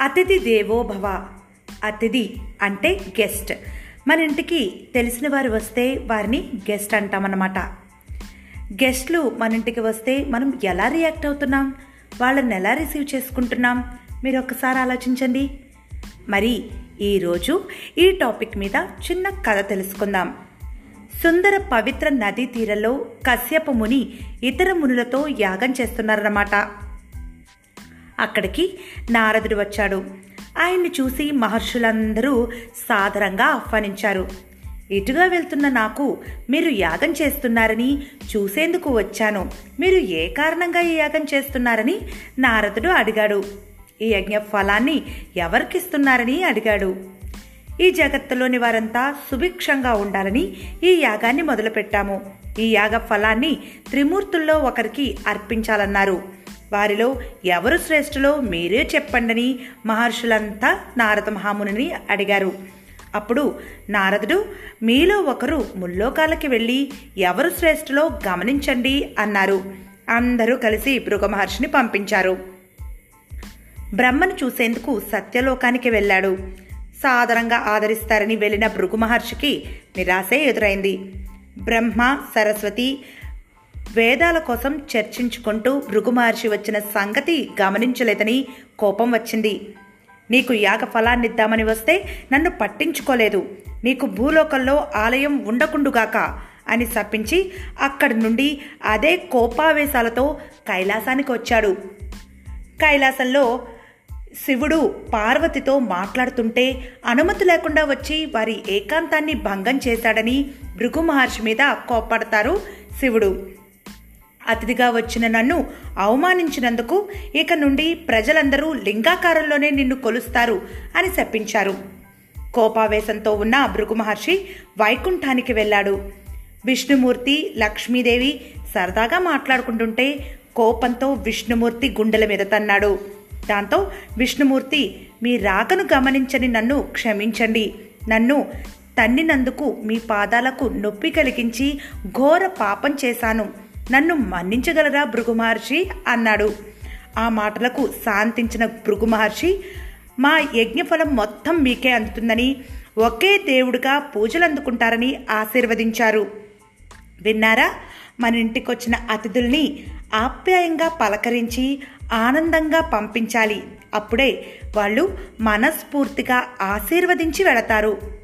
అతిథి దేవో భవ. అతిథి అంటే గెస్ట్ మన ఇంటికి తెలిసిన వారు వస్తే వారిని గెస్ట్ అంటామన్నమాట. గెస్ట్లు మన ఇంటికి వస్తే మనం ఎలా రియాక్ట్ అవుతున్నాం? వాళ్ళని ఎలా రిసీవ్ చేసుకుంటున్నాం? మీరు ఒక్కసారి ఆలోచించండి. మరి ఈరోజు ఈ టాపిక్ మీద చిన్న కథ తెలుసుకుందాం. సుందర పవిత్ర నదీ తీరంలో కశ్యప ముని ఇతర మునులతో యాగం చేస్తున్నారన్నమాట. అక్కడికి నారదుడు వచ్చాడు. ఆయన్ని చూసి మహర్షులందరూ సాదరంగా ఆహ్వానించారు. ఇటుగా వెళ్తున్న నాకు మీరు యాగం చేస్తున్నారని చూసేందుకు వచ్చాను. మీరు ఏ కారణంగా ఈ యాగం చేస్తున్నారని నారదుడు అడిగాడు. ఈ యజ్ఞ ఫలాన్ని ఎవరికిస్తున్నారని అడిగాడు. ఈ జగత్తులోని వారంతా సుభిక్షంగా ఉండాలని ఈ యాగాన్ని మొదలుపెట్టాము. ఈ యాగ ఫలాన్ని త్రిమూర్తుల్లో ఒకరికి అర్పించాలన్నారు. వారిలో ఎవరు శ్రేష్ఠులో మీరే చెప్పండని మహర్షులంతా నారద మహామునిని అడిగారు. అప్పుడు నారదుడు మీలో ఒకరు ముల్లోకాలకి వెళ్ళి ఎవరు శ్రేష్ఠులో గమనించండి అన్నారు. అందరూ కలిసి భృగ మహర్షిని పంపించారు. బ్రహ్మను చూసేందుకు సత్యలోకానికి వెళ్ళాడు. సాదరంగా ఆదరిస్తారని వెళ్ళిన భృగు మహర్షికి నిరాశే ఎదురైంది. బ్రహ్మ సరస్వతి వేదాల కోసం చర్చించుకుంటూ భృగు మహర్షి వచ్చిన సంగతి గమనించలేదని కోపం వచ్చింది. నీకు యాగ ఫలాన్నిద్దామని వస్తే నన్ను పట్టించుకోలేదు. నీకు భూలోకంలో ఆలయం ఉండకుండుగాక అని శపించి అక్కడి నుండి అదే కోపావేశాలతో కైలాసానికి వచ్చాడు. కైలాసంలో శివుడు పార్వతితో మాట్లాడుతుంటే అనుమతి లేకుండా వచ్చి వారి ఏకాంతాన్ని భంగం చేశాడని భృగు మహర్షి మీద కోప్పడతారు శివుడు. అతిథిగా వచ్చిన నన్ను అవమానించినందుకు ఇక నుండి ప్రజలందరూ లింగాకారంలోనే నిన్ను కొలుస్తారు అని చెప్పించారు కోపావేశంతో ఉన్న భృగు మహర్షి వైకుంఠానికి వెళ్ళాడు. విష్ణుమూర్తి లక్ష్మీదేవి సరదాగా మాట్లాడుకుంటుంటే కోపంతో విష్ణుమూర్తి గుండెల మీద తన్నాడు. దాంతో విష్ణుమూర్తి మీ రాకను గమనించని నన్ను క్షమించండి. నన్ను తన్నినందుకు మీ పాదాలకు నొప్పి కలిగించి ఘోర పాపం చేశాను. నన్ను మన్నించగలరా భృగు మహర్షి? అన్నాడు. ఆ మాటలకు శాంతించిన భృగు మహర్షి మా యజ్ఞఫలం మొత్తం మీకే అందుతుందని ఒకే దేవుడిగా పూజలు అందుకుంటారని ఆశీర్వదించారు. విన్నారా? మన ఇంటికొచ్చిన అతిథుల్ని ఆప్యాయంగా పలకరించి ఆనందంగా పంపించాలి. అప్పుడే వాళ్ళు మనస్ఫూర్తిగా ఆశీర్వదించి వెళతారు.